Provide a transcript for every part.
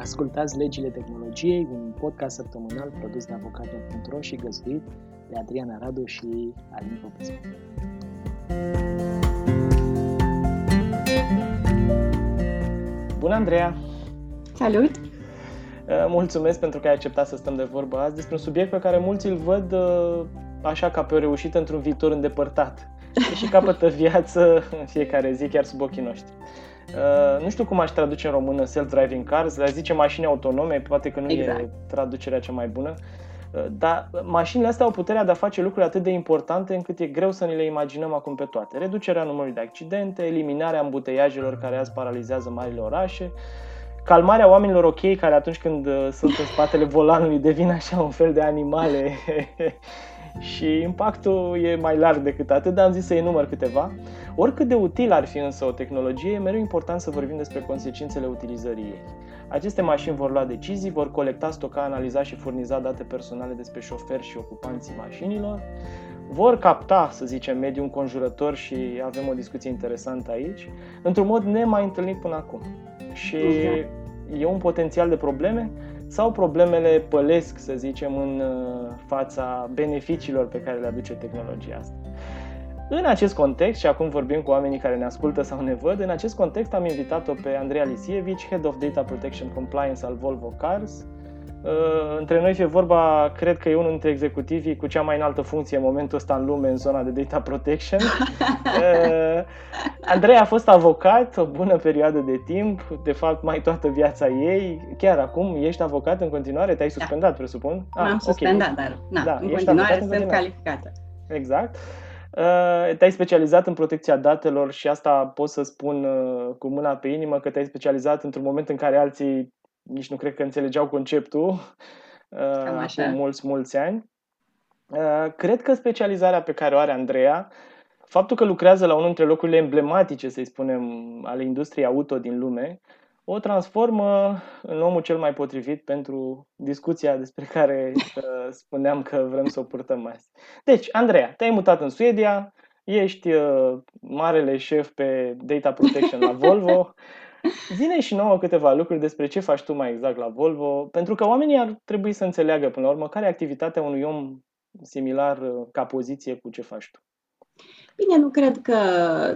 Ascultați Legile Tehnologiei, un podcast săptămânal produs de avocatul.ro și găzduit de Adriana Radu și Alin Popescu. Bună, Andreea! Salut! Uh, mulțumesc pentru că ai acceptat să stăm de vorbă azi despre un subiect pe care mulți îl văd uh, așa ca pe o reușită într-un viitor îndepărtat și capătă viață în fiecare zi, chiar sub ochii noștri. Uh, nu știu cum aș traduce în română self-driving cars, le zice mașini autonome, poate că nu exact. e traducerea cea mai bună. Uh, dar mașinile astea au puterea de a face lucruri atât de importante încât e greu să ni le imaginăm acum pe toate. Reducerea numărului de accidente, eliminarea îmbuteiajelor care azi paralizează marile orașe, calmarea oamenilor ok care atunci când uh, sunt în spatele volanului devin așa un fel de animale și impactul e mai larg decât atât, dar am zis să enumăr câteva. Oricât de util ar fi însă o tehnologie, e mereu important să vorbim despre consecințele utilizării ei. Aceste mașini vor lua decizii, vor colecta, stoca, analiza și furniza date personale despre șoferi și ocupanții mașinilor, vor capta, să zicem, mediul înconjurător și avem o discuție interesantă aici, într-un mod nemai întâlnit până acum. Și exact. e un potențial de probleme sau problemele pălesc, să zicem, în uh, fața beneficiilor pe care le aduce tehnologia asta. În acest context, și acum vorbim cu oamenii care ne ascultă sau ne văd, în acest context am invitat-o pe Andreea Lisievici, Head of Data Protection Compliance al Volvo Cars. Uh, între noi fie vorba, cred că e unul dintre executivii cu cea mai înaltă funcție în momentul ăsta în lume în zona de data protection. Uh, Andreea a fost avocat o bună perioadă de timp, de fapt mai toată viața ei. Chiar acum ești avocat în continuare? Te-ai da. suspendat, da. presupun? Ah, M-am suspendat, okay. dar na, da, în continuare sunt continuare. calificată. Exact. Uh, te-ai specializat în protecția datelor și asta pot să spun uh, cu mâna pe inimă că te-ai specializat într-un moment în care alții nici nu cred că înțelegeau conceptul uh, cu mulți, mulți ani. Cred că specializarea pe care o are Andreea, faptul că lucrează la unul dintre locurile emblematice, să-i spunem, ale industriei auto din lume, o transformă în omul cel mai potrivit pentru discuția despre care uh, spuneam că vrem să o purtăm azi. Deci, Andreea, te-ai mutat în Suedia, ești uh, marele șef pe data protection la Volvo. Zine și nouă câteva lucruri despre ce faci tu mai exact la Volvo, pentru că oamenii ar trebui să înțeleagă până la urmă care e activitatea unui om similar uh, ca poziție cu ce faci tu. Bine, nu cred că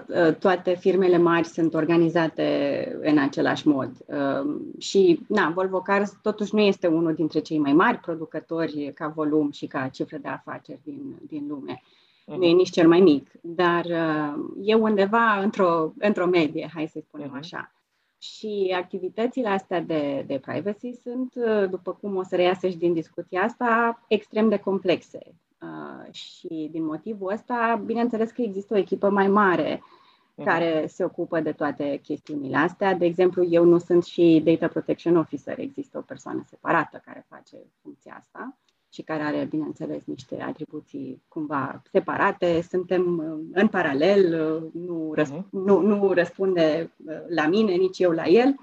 uh, toate firmele mari sunt organizate în același mod. Uh, și, na, Volvo Cars totuși nu este unul dintre cei mai mari producători ca volum și ca cifră de afaceri din, din lume. Uh-huh. Nu e nici cel mai mic, dar uh, e undeva într-o, într-o medie, hai să spunem uh-huh. așa. Și activitățile astea de, de privacy sunt, după cum o să reiasă și din discuția asta, extrem de complexe. Uh, și din motivul ăsta, bineînțeles că există o echipă mai mare mhm. care se ocupă de toate chestiunile astea. De exemplu, eu nu sunt și Data Protection Officer, există o persoană separată care face funcția asta și care are, bineînțeles, niște atribuții cumva separate. Suntem uh, în paralel, uh, nu, răsp- uh-huh. nu, nu răspunde la mine, nici eu la el.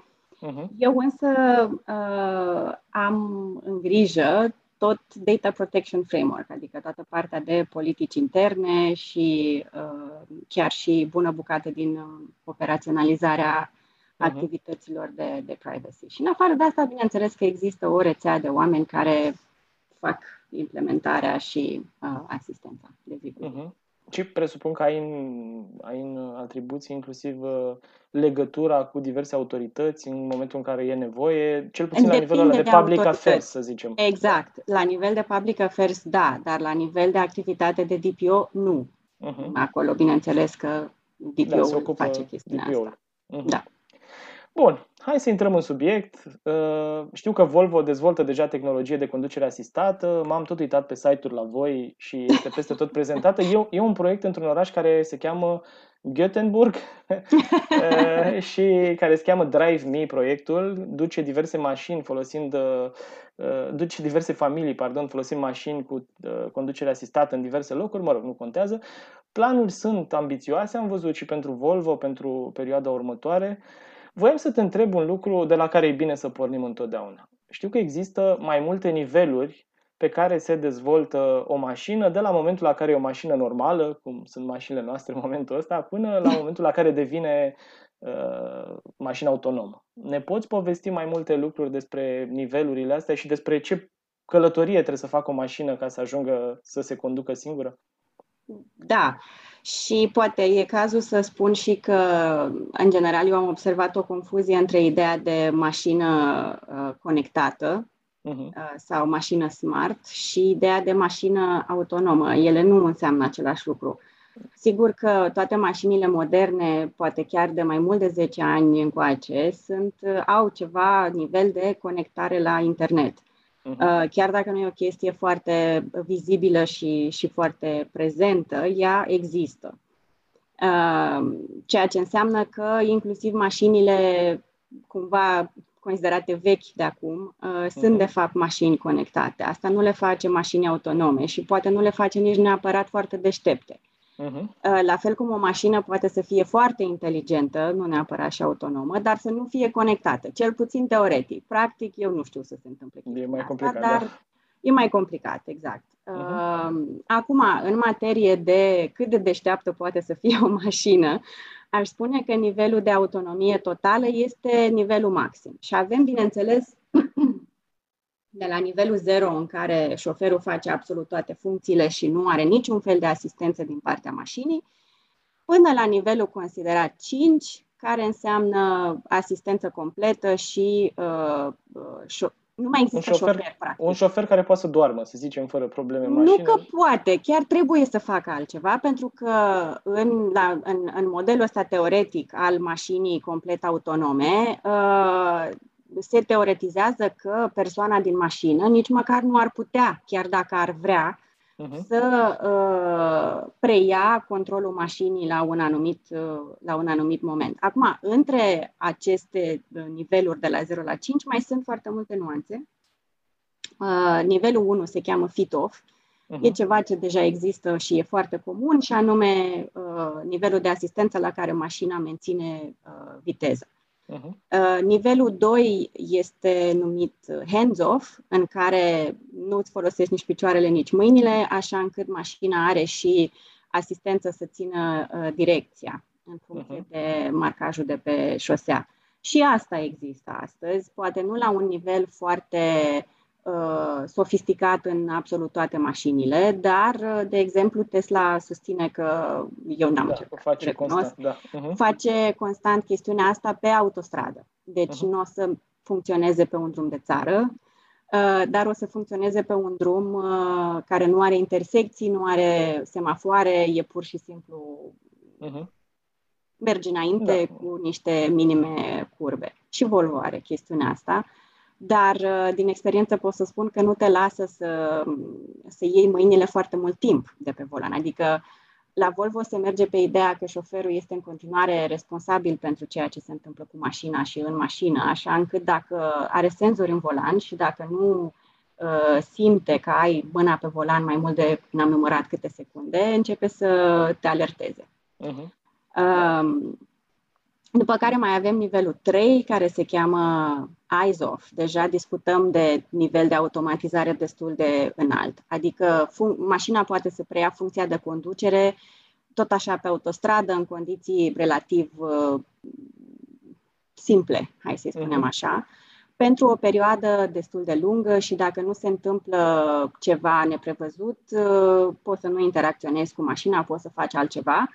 Uh-huh. Eu însă uh, am în grijă tot Data Protection Framework, adică toată partea de politici interne și uh, chiar și bună bucată din uh, operaționalizarea uh-huh. activităților de, de privacy. Și în afară de asta, bineînțeles că există o rețea de oameni care fac implementarea și uh, asistența de zi uh-huh. Și presupun că ai în, ai în atribuții inclusiv uh, legătura cu diverse autorități în momentul în care e nevoie, cel puțin Depinde la nivelul de, de public affairs, să zicem. Exact. La nivel de public affairs, da, dar la nivel de activitate de DPO, nu. Uh-huh. Acolo, bineînțeles că DPO-ul da, face chestiunea DPO-ul. asta. Uh-huh. Da. Bun, hai să intrăm în subiect. Uh, știu că Volvo dezvoltă deja tehnologie de conducere asistată. M-am tot uitat pe site-uri la voi și este peste tot prezentată. E, e un proiect într-un oraș care se cheamă Göteborg uh, și care se cheamă Drive Me proiectul. Duce diverse mașini folosind uh, duce diverse familii, pardon, folosind mașini cu conducere asistată în diverse locuri, mă rog, nu contează. Planuri sunt ambițioase, am văzut și pentru Volvo, pentru perioada următoare. Uh, Voiam să te întreb un lucru de la care e bine să pornim întotdeauna. Știu că există mai multe niveluri pe care se dezvoltă o mașină de la momentul la care e o mașină normală, cum sunt mașinile noastre în momentul ăsta, până la momentul la care devine uh, mașină autonomă. Ne poți povesti mai multe lucruri despre nivelurile astea și despre ce călătorie trebuie să facă o mașină ca să ajungă să se conducă singură? Da, și poate e cazul să spun și că, în general, eu am observat o confuzie între ideea de mașină uh, conectată uh-huh. sau mașină smart și ideea de mașină autonomă. Ele nu înseamnă același lucru. Sigur că toate mașinile moderne, poate chiar de mai mult de 10 ani încoace, sunt, au ceva nivel de conectare la internet. Uh-huh. Chiar dacă nu e o chestie foarte vizibilă și, și foarte prezentă, ea există. Uh, ceea ce înseamnă că inclusiv mașinile cumva considerate vechi de acum uh, uh-huh. sunt de fapt mașini conectate. Asta nu le face mașini autonome și poate nu le face nici neapărat foarte deștepte. Uh-huh. La fel cum o mașină poate să fie foarte inteligentă, nu neapărat și autonomă, dar să nu fie conectată, cel puțin teoretic. Practic, eu nu știu să se întâmple E mai complicat, asta, dar da. e mai complicat, exact. Uh-huh. Acum, în materie de cât de deșteaptă poate să fie o mașină, aș spune că nivelul de autonomie totală este nivelul maxim. Și avem, bineînțeles, de la nivelul 0 în care șoferul face absolut toate funcțiile și nu are niciun fel de asistență din partea mașinii, până la nivelul considerat 5, care înseamnă asistență completă și uh, uh, nu mai există un șofer, șofer, practic. Un șofer care poate să doarmă, să zicem, fără probleme în mașină. Nu că poate, chiar trebuie să facă altceva, pentru că în, la, în, în modelul ăsta teoretic al mașinii complet autonome, uh, se teoretizează că persoana din mașină nici măcar nu ar putea, chiar dacă ar vrea, uh-huh. să uh, preia controlul mașinii la un, anumit, uh, la un anumit moment. Acum, între aceste uh, niveluri de la 0 la 5 mai sunt foarte multe nuanțe. Uh, nivelul 1 se cheamă fit-off, uh-huh. e ceva ce deja există și e foarte comun, și anume uh, nivelul de asistență la care mașina menține uh, viteza. Uh-huh. Uh, nivelul 2 este numit hands-off, în care nu îți folosești nici picioarele, nici mâinile, așa încât mașina are și asistență să țină uh, direcția în funcție uh-huh. de marcajul de pe șosea. Și asta există astăzi, poate nu la un nivel foarte Uh, sofisticat în absolut toate mașinile, dar, uh, de exemplu, Tesla susține că eu n-am da, încercat, face recunosc, constant, da. uh-huh. face constant chestiunea asta pe autostradă. Deci uh-huh. nu o să funcționeze pe un drum de țară, uh, dar o să funcționeze pe un drum care nu are intersecții, nu are semafoare, e pur și simplu uh-huh. merge înainte da. cu niște minime curbe. Și Volvo are chestiunea asta dar uh, din experiență pot să spun că nu te lasă să, să iei mâinile foarte mult timp de pe volan. Adică la Volvo se merge pe ideea că șoferul este în continuare responsabil pentru ceea ce se întâmplă cu mașina și în mașină, așa încât dacă are senzori în volan și dacă nu uh, simte că ai mâna pe volan mai mult de, n-am numărat câte secunde, începe să te alerteze. Uh-huh. Uh, după care mai avem nivelul 3, care se cheamă eyes off. Deja discutăm de nivel de automatizare destul de înalt. Adică fun- mașina poate să preia funcția de conducere tot așa pe autostradă, în condiții relativ uh, simple, hai să-i spunem mhm. așa, pentru o perioadă destul de lungă și dacă nu se întâmplă ceva neprevăzut, uh, poți să nu interacționezi cu mașina, poți să faci altceva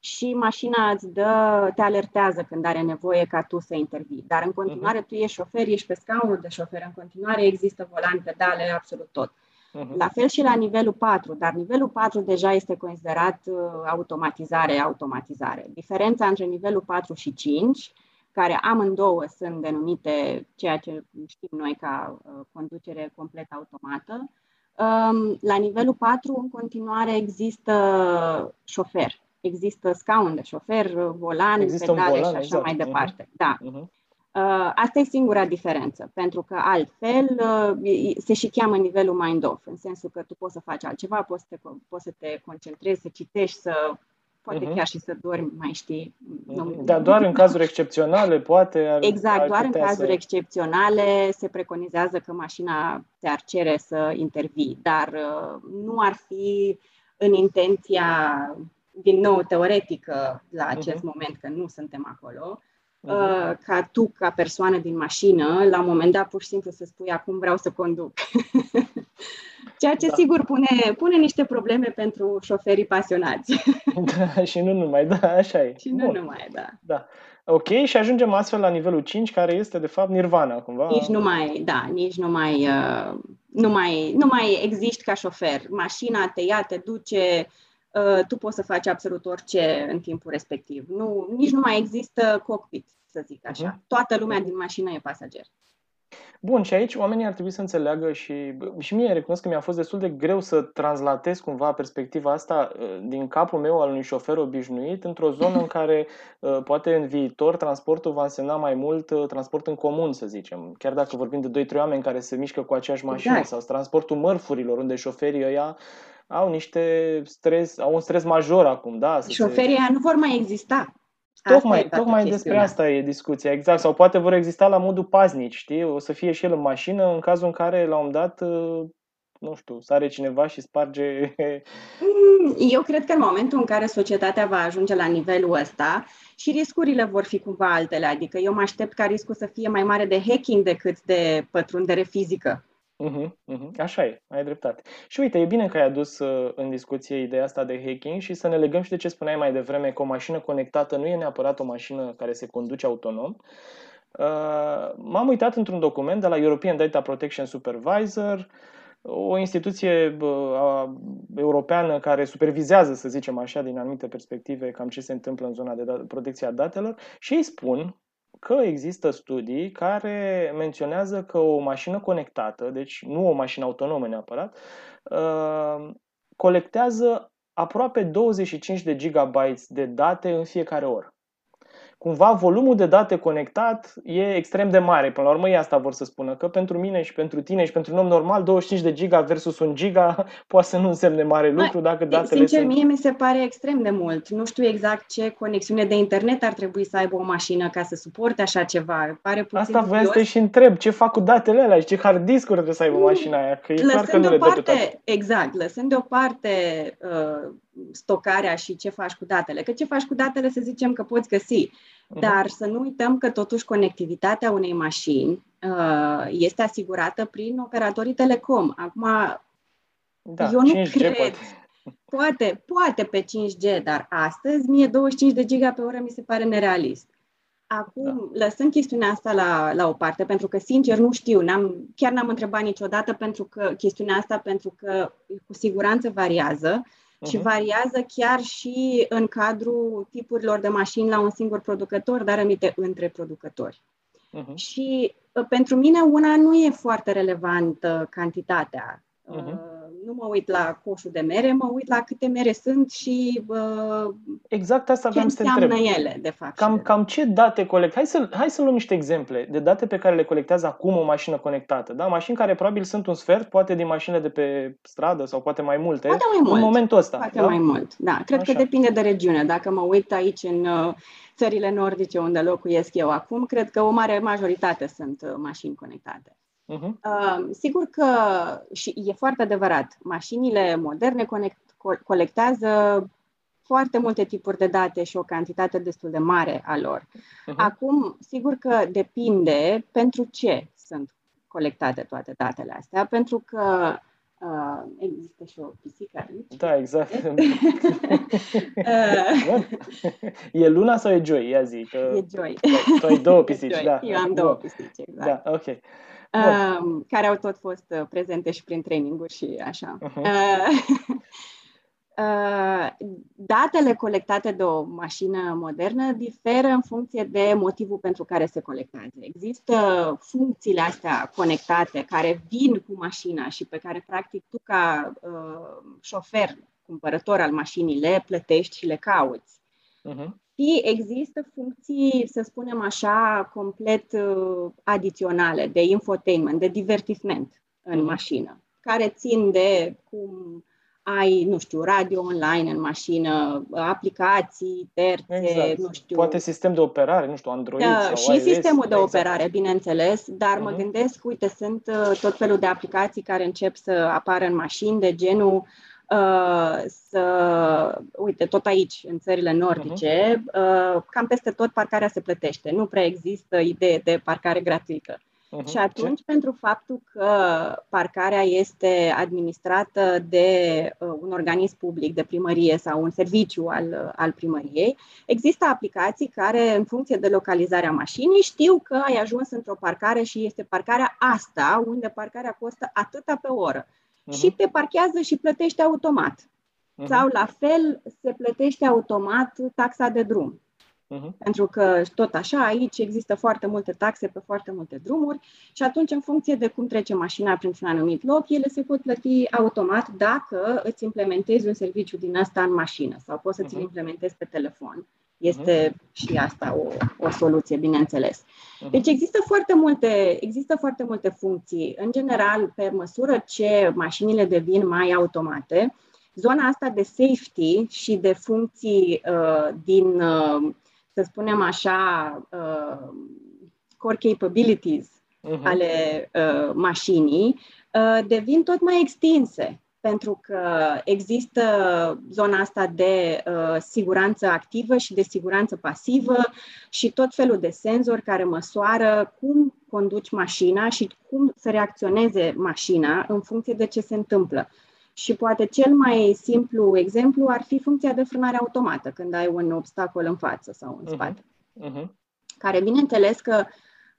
și mașina îți dă, te alertează când are nevoie ca tu să intervii. Dar în continuare uh-huh. tu ești șofer, ești pe scaunul de șofer, în continuare există volan, pedale, absolut tot. Uh-huh. La fel și la nivelul 4, dar nivelul 4 deja este considerat uh, automatizare, automatizare. Diferența între nivelul 4 și 5, care amândouă sunt denumite ceea ce știm noi ca uh, conducere complet automată, um, la nivelul 4 în continuare există șofer există scaun de șofer, volan, există pedale volan, și așa exact. mai mhm. departe. Uh-huh. Da. Uh-huh. Asta e singura diferență, pentru că altfel uh, se și cheamă nivelul mind-off, în sensul că tu poți să faci altceva, poți să te, poți să te concentrezi, să citești, să poate uh-huh. chiar și să dormi, mai știi. Uh-huh. Dar doar în cazuri excepționale, poate? Ar, exact, ar doar în cazuri să... excepționale se preconizează că mașina te-ar cere să intervii, dar uh, nu ar fi în intenția, din nou, teoretică la acest uh-huh. moment, că nu suntem acolo, uh-huh. ca tu, ca persoană din mașină, la un moment dat pur și simplu să spui acum vreau să conduc. Ceea ce da. sigur pune, pune niște probleme pentru șoferii pasionați. Da, și nu numai, da, așa e. Și nu Bun. numai, da. da. Ok, și ajungem astfel la nivelul 5, care este de fapt nirvana, cumva. Nici nu mai, da, nici nu mai, uh, nu mai, nu mai existi ca șofer. Mașina te ia, te duce, uh, tu poți să faci absolut orice în timpul respectiv. Nu, nici nu mai există cockpit, să zic așa. Uh-huh. Toată lumea din mașină e pasager. Bun, și aici oamenii ar trebui să înțeleagă și, și mie recunosc că mi-a fost destul de greu să translatez cumva perspectiva asta uh, din capul meu al unui șofer obișnuit într-o zonă în care uh, poate în viitor transportul va însemna mai mult uh, transport în comun, să zicem. Chiar dacă vorbim de 2-3 oameni care se mișcă cu aceeași mașină exact. sau transportul mărfurilor, unde șoferii ăia au niște stres, au un stres major acum, da? Șoferii se... nu vor mai exista. Tocmai, tocmai despre asta e discuția, exact. Sau poate vor exista la modul paznici, știi? O să fie și el în mașină în cazul în care, la un moment dat, uh, nu știu, sare cineva și sparge... Mm, eu cred că în momentul în care societatea va ajunge la nivelul ăsta și riscurile vor fi cumva altele, adică eu mă aștept ca riscul să fie mai mare de hacking decât de pătrundere fizică. Uh-huh, uh-huh. Așa e, ai dreptate. Și uite, e bine că ai adus uh, în discuție ideea asta de hacking și să ne legăm și de ce spuneai mai devreme că o mașină conectată nu e neapărat o mașină care se conduce autonom. Uh, m-am uitat într-un document de la European Data Protection Supervisor, o instituție uh, europeană care supervizează, să zicem așa, din anumite perspective, cam ce se întâmplă în zona de da- protecție a datelor și ei spun că există studii care menționează că o mașină conectată, deci nu o mașină autonomă neapărat, uh, colectează aproape 25 de gigabytes de date în fiecare oră cumva volumul de date conectat e extrem de mare. Până la urmă, e asta vor să spună, că pentru mine și pentru tine și pentru un om normal, 25 de giga versus 1 giga poate să nu însemne mare lucru dacă datele Sincer, sunt... mie mi se pare extrem de mult. Nu știu exact ce conexiune de internet ar trebui să aibă o mașină ca să suporte așa ceva. Pare puțin Asta vreau să te și întreb. Ce fac cu datele alea și ce hard disk trebuie să aibă mm. mașina aia? Că e lăsând clar că nu deoparte, Exact. Lăsând deoparte uh, stocarea și ce faci cu datele. Că ce faci cu datele să zicem că poți găsi. Uh-huh. Dar să nu uităm că totuși conectivitatea unei mașini uh, este asigurată prin operatorii telecom. Acum, da, eu nu 5G cred. Poate. poate, poate pe 5G, dar astăzi mie 25 de giga pe oră mi se pare nerealist. Acum, da. lăsând chestiunea asta la, la o parte, pentru că, sincer, nu știu, n-am, chiar n-am întrebat niciodată pentru că chestiunea asta, pentru că cu siguranță variază uh-huh. și variază chiar și în cadrul tipurilor de mașini la un singur producător, dar aminte între producători. Uh-huh. Și uh, pentru mine una nu e foarte relevantă cantitatea. Uh-huh nu mă uit la coșul de mere, mă uit la câte mere sunt și uh, exact asta ce să te întreb. ele, de fapt. Cam, cam ce date colect? Hai să, hai să luăm niște exemple de date pe care le colectează acum o mașină conectată. Da? Mașini care probabil sunt un sfert, poate din mașinile de pe stradă sau poate mai multe. Poate mai mult. În momentul ăsta. Poate da? mai mult, da. Cred Așa. că depinde de regiune. Dacă mă uit aici în uh, țările nordice unde locuiesc eu acum, cred că o mare majoritate sunt uh, mașini conectate. Uh-huh. Uh, sigur că, și e foarte adevărat, mașinile moderne conect, co- colectează foarte multe tipuri de date și o cantitate destul de mare a lor. Uh-huh. Acum, sigur că depinde pentru ce sunt colectate toate datele astea, pentru că uh, există și o pisică aici. Da, exact. e Luna sau e Joy? Ia zi. Că e Joy. Tu ai două pisici, da. Eu am două pisici, exact. Da, ok uh, care au tot fost uh, prezente și prin traininguri și așa. Uh-huh. Uh, uh, datele colectate de o mașină modernă diferă în funcție de motivul pentru care se colectează. Există funcțiile astea conectate care vin cu mașina și pe care, practic, tu, ca uh, șofer, cumpărător al mașinii, le plătești și le cauți. Uh-huh și există funcții, să spunem așa, complet uh, adiționale de infotainment, de divertisment în mhm. mașină, care țin de cum ai, nu știu, radio online în mașină, aplicații terțe, exact. nu știu. Poate sistem de operare, nu știu, Android da, sau Și iOS, sistemul de exact. operare, bineînțeles, dar uh-huh. mă mhm. gândesc, uite, sunt uh, tot felul de aplicații care încep să apară în mașini de genul uh, să, uite, tot aici, în țările nordice, uh-huh. uh, cam peste tot parcarea se plătește. Nu prea există idee de parcare gratuită. Uh-huh. Și atunci, Ce? pentru faptul că parcarea este administrată de uh, un organism public, de primărie sau un serviciu al, uh, al primăriei, există aplicații care, în funcție de localizarea mașinii, știu că ai ajuns într-o parcare și este parcarea asta, unde parcarea costă atâta pe oră. Uh-huh. Și te parchează și plătește automat. Uh-huh. Sau, la fel, se plătește automat taxa de drum. Uh-huh. Pentru că tot așa, aici există foarte multe taxe pe foarte multe drumuri și atunci, în funcție de cum trece mașina printr-un anumit loc, ele se pot plăti automat dacă îți implementezi un serviciu din asta în mașină sau poți să-ți uh-huh. implementezi pe telefon. Este uh-huh. și asta o, o soluție, bineînțeles. Uh-huh. Deci există foarte, multe, există foarte multe funcții. În general, pe măsură ce mașinile devin mai automate, zona asta de safety și de funcții uh, din uh, să spunem așa, uh, core capabilities uh-huh. ale uh, mașinii uh, devin tot mai extinse pentru că există zona asta de uh, siguranță activă și de siguranță pasivă și tot felul de senzori care măsoară cum conduci mașina și cum să reacționeze mașina în funcție de ce se întâmplă. Și poate cel mai simplu exemplu ar fi funcția de frânare automată, când ai un obstacol în față sau în mhm. spate. Uh-huh. Uh-huh. Care, bineînțeles, că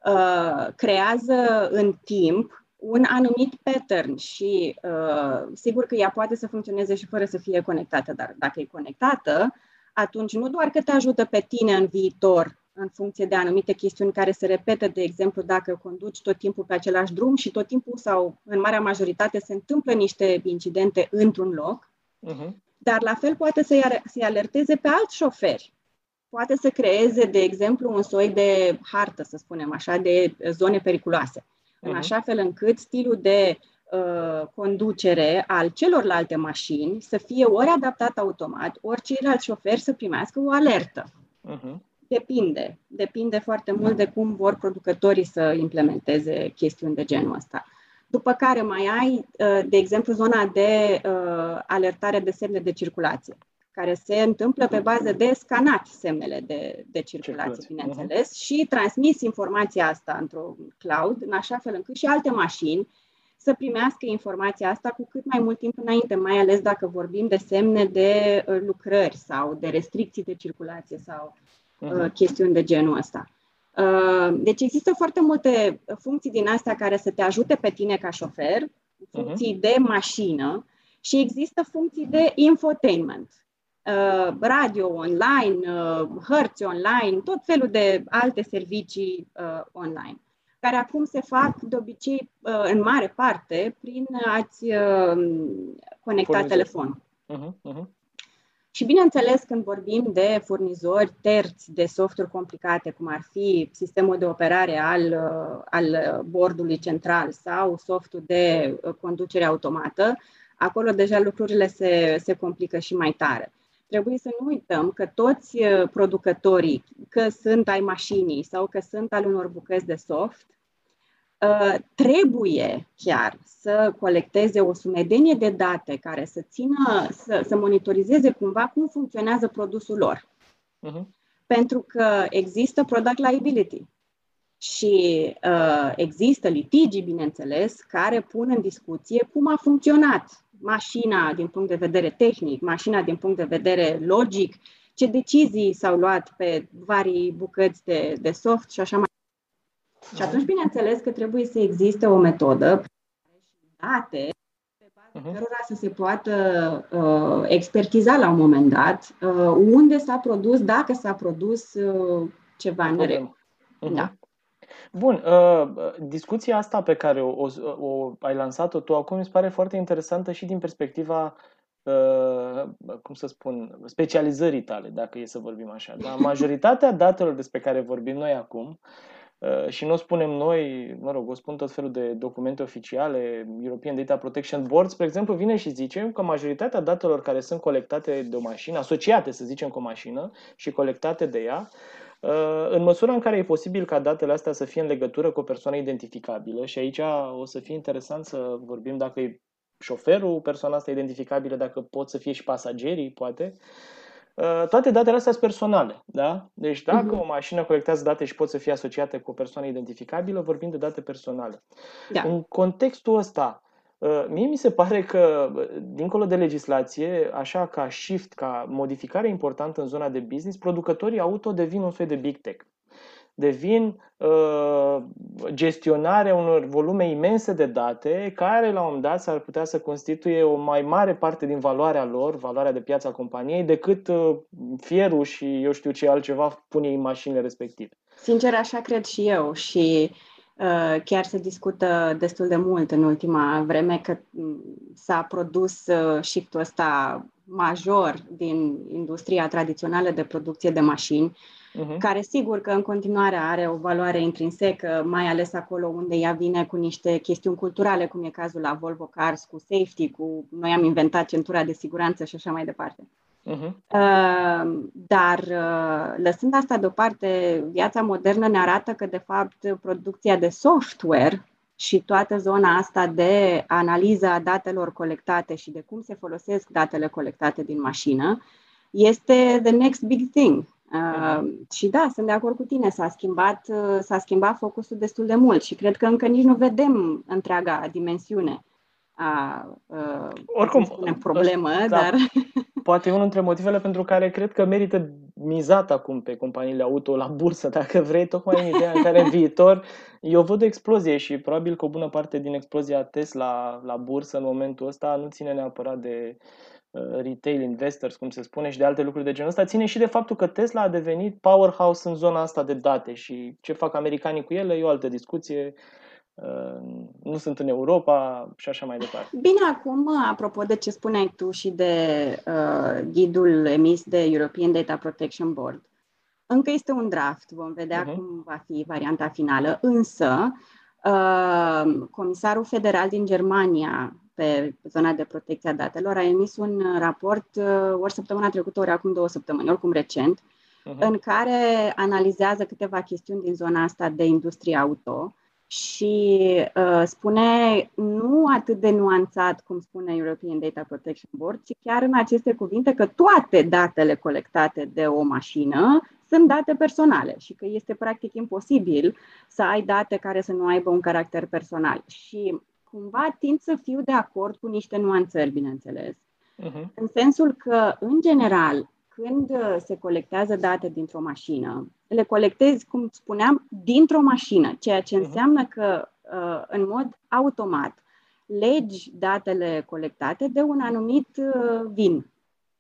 uh, creează în timp un anumit pattern și uh, sigur că ea poate să funcționeze și fără să fie conectată, dar dacă e conectată, atunci nu doar că te ajută pe tine în viitor în funcție de anumite chestiuni care se repetă, de exemplu, dacă conduci tot timpul pe același drum și tot timpul sau în marea majoritate se întâmplă niște incidente într-un loc, uh-huh. dar la fel poate să-i, să alerteze pe alți șoferi. Poate să creeze, de exemplu, un soi de hartă, să spunem așa, de zone periculoase, uh-huh. În așa fel încât stilul de uh, conducere al celorlalte mașini să fie ori adaptat automat, ori ceilalți șoferi să primească o alertă. Uh-huh. Depinde. Depinde foarte mult de cum vor producătorii să implementeze chestiuni de genul ăsta. După care mai ai, uh, de exemplu, zona de uh, alertare de semne de circulație, care se întâmplă pe bază de scanat semnele de, de circulație, bineînțeles, uh-huh. și transmis informația asta într-un cloud, în așa fel încât și alte mașini să primească informația asta cu cât mai mult timp înainte, mai ales dacă vorbim de semne de uh, lucrări sau de restricții de circulație sau uh, chestiuni de genul ăsta. Uh, deci există foarte multe funcții din astea care să te ajute pe tine ca șofer, funcții uh-huh. de mașină și există funcții de infotainment. Uh, radio online, uh, hărți online, tot felul de alte servicii uh, online, care acum se fac de obicei uh, în mare parte prin a-ți uh, conecta telefonul. Uh-huh, uh-huh. Și bineînțeles, când vorbim de furnizori terți de softuri complicate, cum ar fi sistemul de operare al, al bordului central sau softul de conducere automată, acolo deja lucrurile se, se complică și mai tare. Trebuie să nu uităm că toți producătorii, că sunt ai mașinii sau că sunt al unor bucăți de soft, Uh, trebuie chiar să colecteze o sumedenie de date care să țină, să, să monitorizeze cumva cum funcționează produsul lor. Uh-huh. Pentru că există product liability și uh, există litigii, bineînțeles, care pun în discuție cum a funcționat mașina din punct de vedere tehnic, mașina din punct de vedere logic, ce decizii s-au luat pe vari bucăți de, de soft și așa mai și atunci, bineînțeles că trebuie să existe o metodă și date pe baza uh-huh. cărora să se poată uh, expertiza la un moment dat uh, unde s-a produs, dacă s-a produs uh, ceva în regulă. Uh-huh. Da. Bun, uh, discuția asta pe care o, o, o ai lansat-o tu acum mi se pare foarte interesantă și din perspectiva, uh, cum să spun, specializării tale, dacă e să vorbim așa. Dar majoritatea datelor despre care vorbim noi acum Uh, și nu o spunem noi, mă rog, o spun tot felul de documente oficiale, European Data Protection Board, spre exemplu, vine și zice că majoritatea datelor care sunt colectate de o mașină, asociate, să zicem, cu o mașină și colectate de ea, uh, în măsura în care e posibil ca datele astea să fie în legătură cu o persoană identificabilă, și aici o să fie interesant să vorbim dacă e șoferul, persoana asta identificabilă, dacă pot să fie și pasagerii, poate, uh, Uh, toate datele astea sunt personale. Da? Deci dacă uh-huh. o mașină colectează date și pot să fie asociate cu o persoană identificabilă, vorbim de date personale. Da. În contextul ăsta, uh, mie mi se pare că, uh, dincolo de legislație, așa ca shift, ca modificare importantă în zona de business, producătorii auto devin un fel de big tech devin uh, gestionarea unor volume imense de date care la un moment dat s-ar putea să constituie o mai mare parte din valoarea lor, valoarea de piață a companiei, decât uh, fierul și eu știu ce altceva pune în mașinile respective. Sincer, așa cred și eu și uh, chiar se discută destul de mult în ultima vreme că mm, s-a produs uh, shift-ul ăsta major din industria tradițională de producție de mașini uh-huh. care sigur că în continuare are o valoare intrinsecă, mai ales acolo unde ea vine cu niște chestiuni culturale, cum e cazul la Volvo Cars, cu safety, cu noi am inventat centura de siguranță și așa mai departe. Uh-huh. Uh, dar uh, lăsând asta deoparte, viața modernă ne arată că, de fapt, producția de software și toată zona asta de analiză a datelor colectate și de cum se folosesc datele colectate din mașină este the next big thing. Uh, și da, sunt de acord cu tine, s-a schimbat, uh, s-a schimbat focusul destul de mult și cred că încă nici nu vedem întreaga dimensiune a uh, Oricum, spune, problemă, da, dar... Poate e unul dintre motivele pentru care cred că merită mizat acum pe companiile auto la bursă, dacă vrei, tocmai în ideea în care în viitor eu văd o explozie și probabil că o bună parte din explozia Tesla la bursă în momentul ăsta nu ține neapărat de Uh, retail investors, cum se spune, și de alte lucruri de genul ăsta, ține și de faptul că Tesla a devenit powerhouse în zona asta de date și ce fac americanii cu ele e o altă discuție. Uh, nu sunt în Europa și așa mai departe. Bine, acum, apropo de ce spuneai tu și de uh, ghidul emis de European Data Protection Board, încă este un draft, vom vedea uh-huh. cum va fi varianta finală, însă uh, comisarul federal din Germania, pe zona de protecție a datelor, a emis un raport uh, ori săptămâna trecută, ori acum două săptămâni, oricum recent, uh-huh. în care analizează câteva chestiuni din zona asta de industrie auto și uh, spune nu atât de nuanțat cum spune European Data Protection Board, ci chiar în aceste cuvinte că toate datele colectate de o mașină sunt date personale și că este practic imposibil să ai date care să nu aibă un caracter personal. Și cumva tind să fiu de acord cu niște nuanțări, bineînțeles. Uh-huh. În sensul că, în general, când uh, se colectează date dintr-o mașină, le colectezi, cum spuneam, dintr-o mașină, ceea ce uh-huh. înseamnă că, uh, în mod automat, legi datele colectate de un anumit uh, VIN,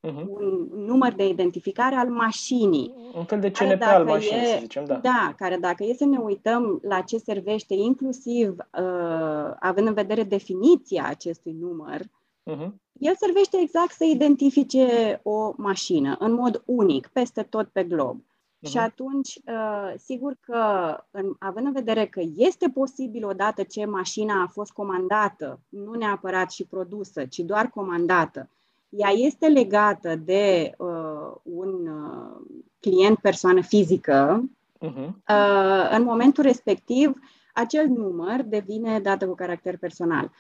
uh-huh. un număr de identificare al mașinii. Un fel de CNP al mașinii, e, să zicem, da. Da, care dacă e să ne uităm la ce servește, inclusiv uh, având în vedere definiția acestui număr, uh-huh. el servește exact să identifice o mașină în mod unic, peste tot pe glob. Uh-huh. Și atunci, uh, sigur că, în, având în vedere că este posibil odată ce mașina a fost comandată, nu neapărat și produsă, ci doar comandată, ea este legată de uh, un uh, client persoană fizică, uh-huh. uh, în momentul respectiv, acel număr devine dată cu caracter personal.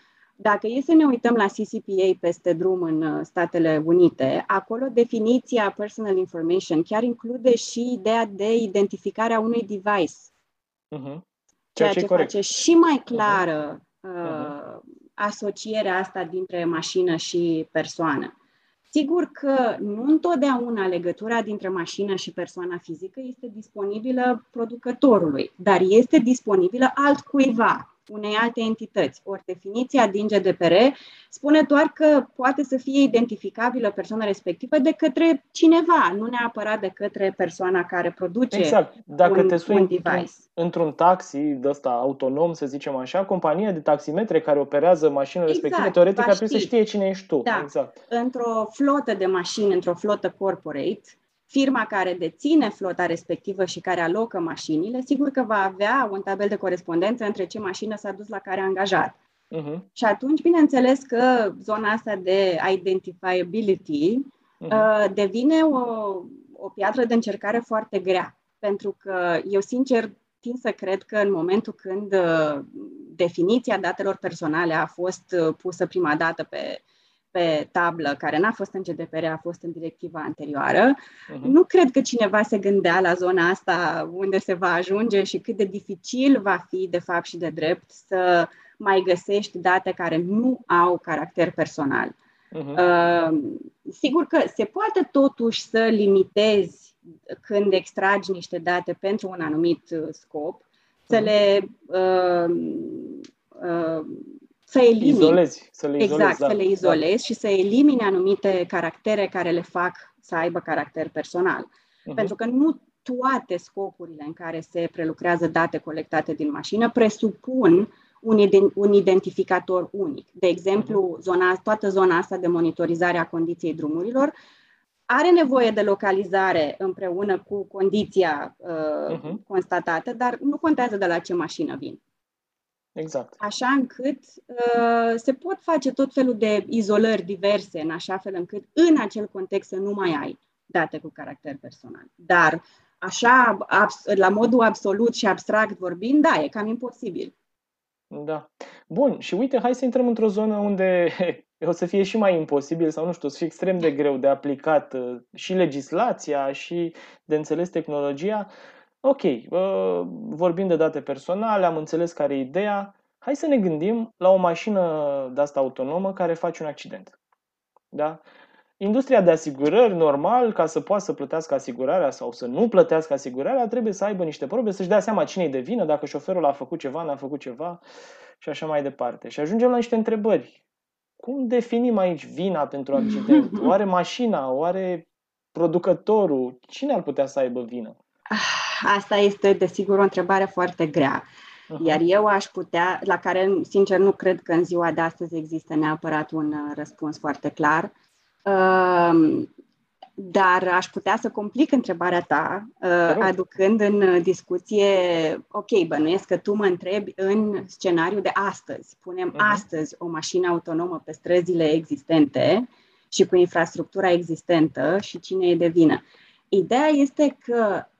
Dacă e să ne uităm la CCPA peste drum în uh, Statele Unite, acolo definiția personal information chiar include și ideea de identificare a unui device. Uh-huh. Ceea, ceea ce, ce face și mai clară uh-huh. uh, asocierea asta dintre mașină și persoană. Sigur că nu întotdeauna legătura dintre mașină și persoana fizică este disponibilă producătorului, dar este disponibilă altcuiva unei alte entități. Ori definiția din GDPR spune doar că poate să fie identificabilă persoana respectivă de către cineva, nu neapărat de către persoana care produce exact. Dacă un, te sui un device. într-un taxi de ăsta autonom, să zicem așa, compania de taximetre care operează mașinile exact, respective, teoretic ar trebui să știe cine ești tu. Da. Exact. Într-o flotă de mașini, într-o flotă corporate, firma care deține flota respectivă și care alocă mașinile, sigur că va avea un tabel de corespondență între ce mașină s-a dus la care angajat. Uh-huh. Și atunci, bineînțeles că zona asta de identifiability uh-huh. uh, devine o, o piatră de încercare foarte grea. Pentru că eu, sincer, tind să cred că în momentul când uh, definiția datelor personale a fost uh, pusă prima dată pe, pe tablă, care n-a fost în GDPR, a fost în directiva anterioară, uh-huh. nu cred că cineva se gândea la zona asta unde se va ajunge și cât de dificil va fi, de fapt și de drept, să mai găsești date care nu au caracter personal. Uh-huh. Uh, sigur că se poate totuși să limitezi când extragi niște date pentru un anumit uh, scop, să mhm. le uh, uh, să elimini. Izolezi, să le izolezi, exact, da, să le da. izolezi da. și să elimini anumite caractere care le fac să aibă caracter personal. Uh-huh. Pentru că nu toate scopurile în care se prelucrează date colectate din mașină presupun un, un identificator unic. De exemplu, uh-huh. zona, toată zona asta de monitorizare a condiției drumurilor are nevoie de localizare împreună cu condiția uh, uh-huh. constatată, dar nu contează de la ce mașină vin. Exact. Așa încât uh, se pot face tot felul de izolări diverse, în așa fel încât în acel context să nu mai ai date cu caracter personal. Dar așa, abs- la modul absolut și abstract vorbind, da, e cam imposibil. Da. Bun, și uite, hai să intrăm într-o zonă unde o să fie și mai imposibil sau nu știu, o să fie extrem de greu de aplicat uh, și legislația și de înțeles tehnologia. Ok, uh, vorbim de date personale, am înțeles care e ideea. Hai să ne gândim la o mașină de asta autonomă care face un accident. Da? Industria de asigurări, normal, ca să poată să plătească asigurarea sau să nu plătească asigurarea, trebuie să aibă niște probe, să-și dea seama cine e de vină, dacă șoferul a făcut ceva, n-a făcut ceva și așa mai departe. Și ajungem la niște întrebări. Cum definim aici vina pentru accident? Oare mașina? Oare producătorul? Cine ar putea să aibă vină? Ah, asta este, desigur, o întrebare foarte grea. Iar eu aș putea, la care, sincer, nu cred că în ziua de astăzi există neapărat un uh, răspuns foarte clar. Dar aș putea să complic întrebarea ta, uh, aducând în uh, discuție, ok, bănuiesc că tu mă întrebi în scenariu de astăzi. Punem uh-huh. astăzi o mașină autonomă pe străzile existente și cu infrastructura existentă și cine e de vină. Ideea este că uh,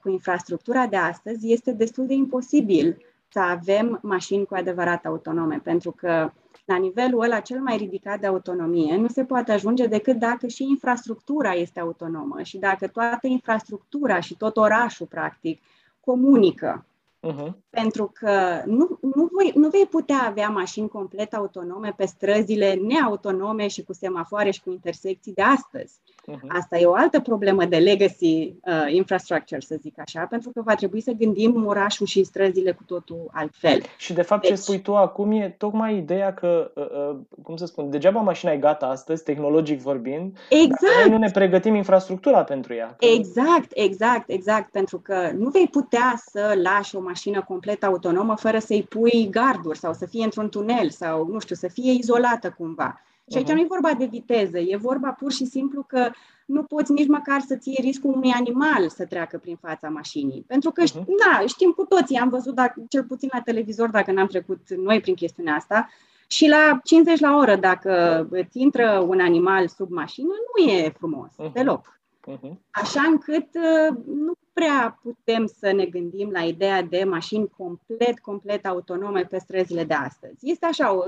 cu infrastructura de astăzi este destul de imposibil să avem mașini cu adevărat autonome, pentru că la nivelul ăla cel mai ridicat de autonomie, nu se poate ajunge decât dacă și infrastructura este autonomă și dacă toată infrastructura și tot orașul, practic, comunică Uh-huh. Pentru că nu, nu, voi, nu vei putea avea mașini complet autonome pe străzile neautonome și cu semafoare și cu intersecții de astăzi. Uh-huh. Asta e o altă problemă de legacy uh, infrastructure, să zic așa, pentru că va trebui să gândim orașul și străzile cu totul altfel. Și de fapt deci... ce spui tu acum e tocmai ideea că, uh, uh, cum să spun, degeaba mașina e gata astăzi, tehnologic vorbind, exact. noi nu ne pregătim infrastructura pentru ea. Că... Exact, exact, exact, pentru că nu vei putea să lași o mașină complet autonomă fără să-i pui garduri sau să fie într-un tunel sau, nu știu, să fie izolată cumva. Și aici uh-huh. nu e vorba de viteză, e vorba pur și simplu că nu poți nici măcar să ții riscul unui animal să treacă prin fața mașinii. Pentru că, uh-huh. na, știm cu toții, am văzut dacă, cel puțin la televizor, dacă n-am trecut noi prin chestiunea asta, și la 50 la oră, dacă îți intră un animal sub mașină, nu e frumos, uh-huh. deloc. Uh-huh. Așa încât uh, nu prea putem să ne gândim la ideea de mașini complet, complet autonome pe străzile de astăzi. Este așa o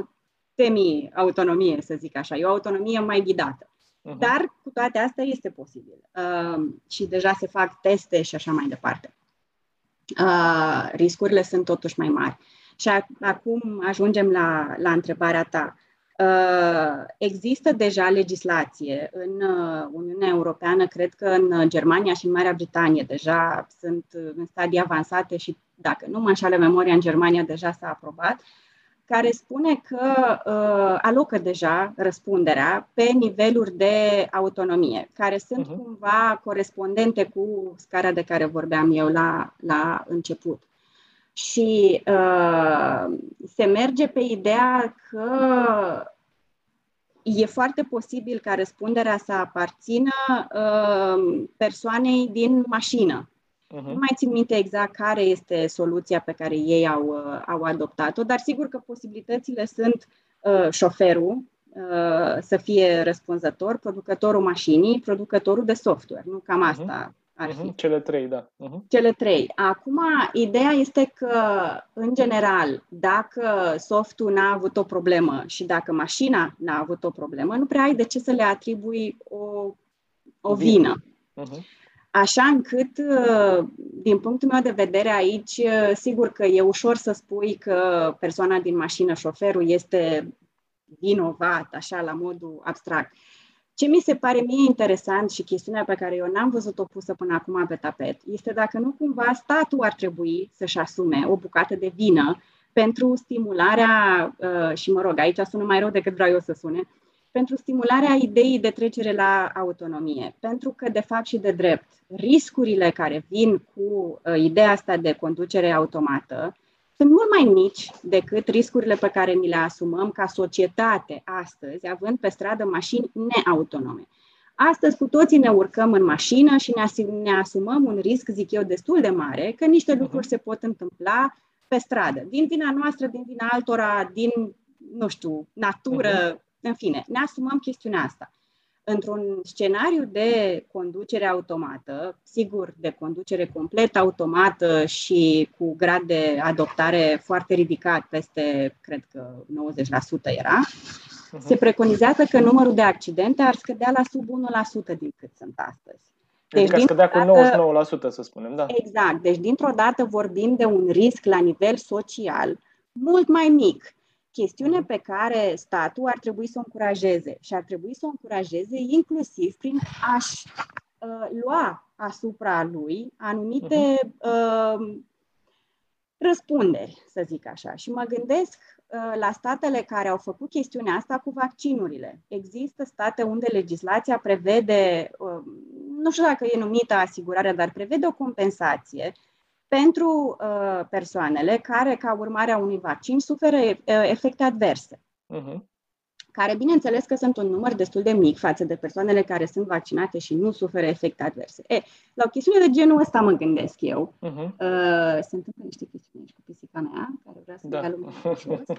semi-autonomie, să zic așa, e o autonomie mai ghidată. Uh-huh. Dar cu toate astea este posibil. Uh, și deja se fac teste și așa mai departe. Uh, riscurile sunt totuși mai mari. Și a, acum ajungem la, la întrebarea ta. Uh, există deja legislație în uh, Uniunea Europeană, cred că în Germania și în Marea Britanie deja sunt în stadii avansate și, dacă nu mă înșală memoria, în Germania deja s-a aprobat, care spune că uh, alocă deja răspunderea pe niveluri de autonomie, care sunt uh-huh. cumva corespondente cu scara de care vorbeam eu la, la început. Și uh, se merge pe ideea că e foarte posibil ca răspunderea să aparțină uh, persoanei din mașină. Uh-huh. Nu mai țin minte exact care este soluția pe care ei au, uh, au adoptat-o, dar sigur că posibilitățile sunt uh, șoferul uh, să fie răspunzător, producătorul mașinii, producătorul de software. Nu cam mhm. asta ar fi. Uh-huh. Cele trei, da. Uh-huh. Cele trei. Acum, ideea este că, în general, dacă softul n-a avut o problemă și dacă mașina n-a avut o problemă, nu prea ai de ce să le atribui o, o vină. Uh-huh. Așa încât, din punctul meu de vedere aici, sigur că e ușor să spui că persoana din mașină, șoferul, este vinovat, așa, la modul abstract. Ce mi se pare mie interesant și chestiunea pe care eu n-am văzut-o pusă până acum pe tapet, este dacă nu cumva statul ar trebui să-și asume o bucată de vină pentru stimularea, uh, și mă rog, aici sună mai rău decât vreau eu să sune, pentru stimularea ideii de trecere la autonomie. Pentru că, de fapt și de drept, riscurile care vin cu uh, ideea asta de conducere automată sunt mult mai mici decât riscurile pe care ni le asumăm ca societate astăzi, având pe stradă mașini neautonome. Astăzi cu toții ne urcăm în mașină și ne, ne asumăm un risc, zic eu, destul de mare, că niște mhm. lucruri se pot întâmpla pe stradă, din vina noastră, din vina altora, din, nu știu, natură, uh-huh. în fine, ne asumăm chestiunea asta într-un scenariu de conducere automată, sigur, de conducere complet automată și cu grad de adoptare foarte ridicat, peste, cred că 90% era, uh-huh. se preconizează că numărul de accidente ar scădea la sub 1% din cât sunt astăzi. Deci, adică scădea cu 99%, să spunem, da. Exact. Deci, dintr-o dată vorbim de un risc la nivel social mult mai mic chestiune pe care statul ar trebui să o încurajeze și ar trebui să o încurajeze inclusiv prin a-și uh, lua asupra lui anumite uh, răspunderi, să zic așa. Și mă gândesc uh, la statele care au făcut chestiunea asta cu vaccinurile. Există state unde legislația prevede, uh, nu știu dacă e numită asigurare, dar prevede o compensație pentru uh, persoanele care, ca urmare a unui vaccin, suferă uh, efecte adverse. Uh-huh. Care, bineînțeles, că sunt un număr destul de mic față de persoanele care sunt vaccinate și nu suferă efecte adverse. E, la o chestiune de genul ăsta mă gândesc eu. Uh-huh. Uh, se întâmplă niște chestiuni aici cu pisica mea, care vrea să da. dea lumea jos.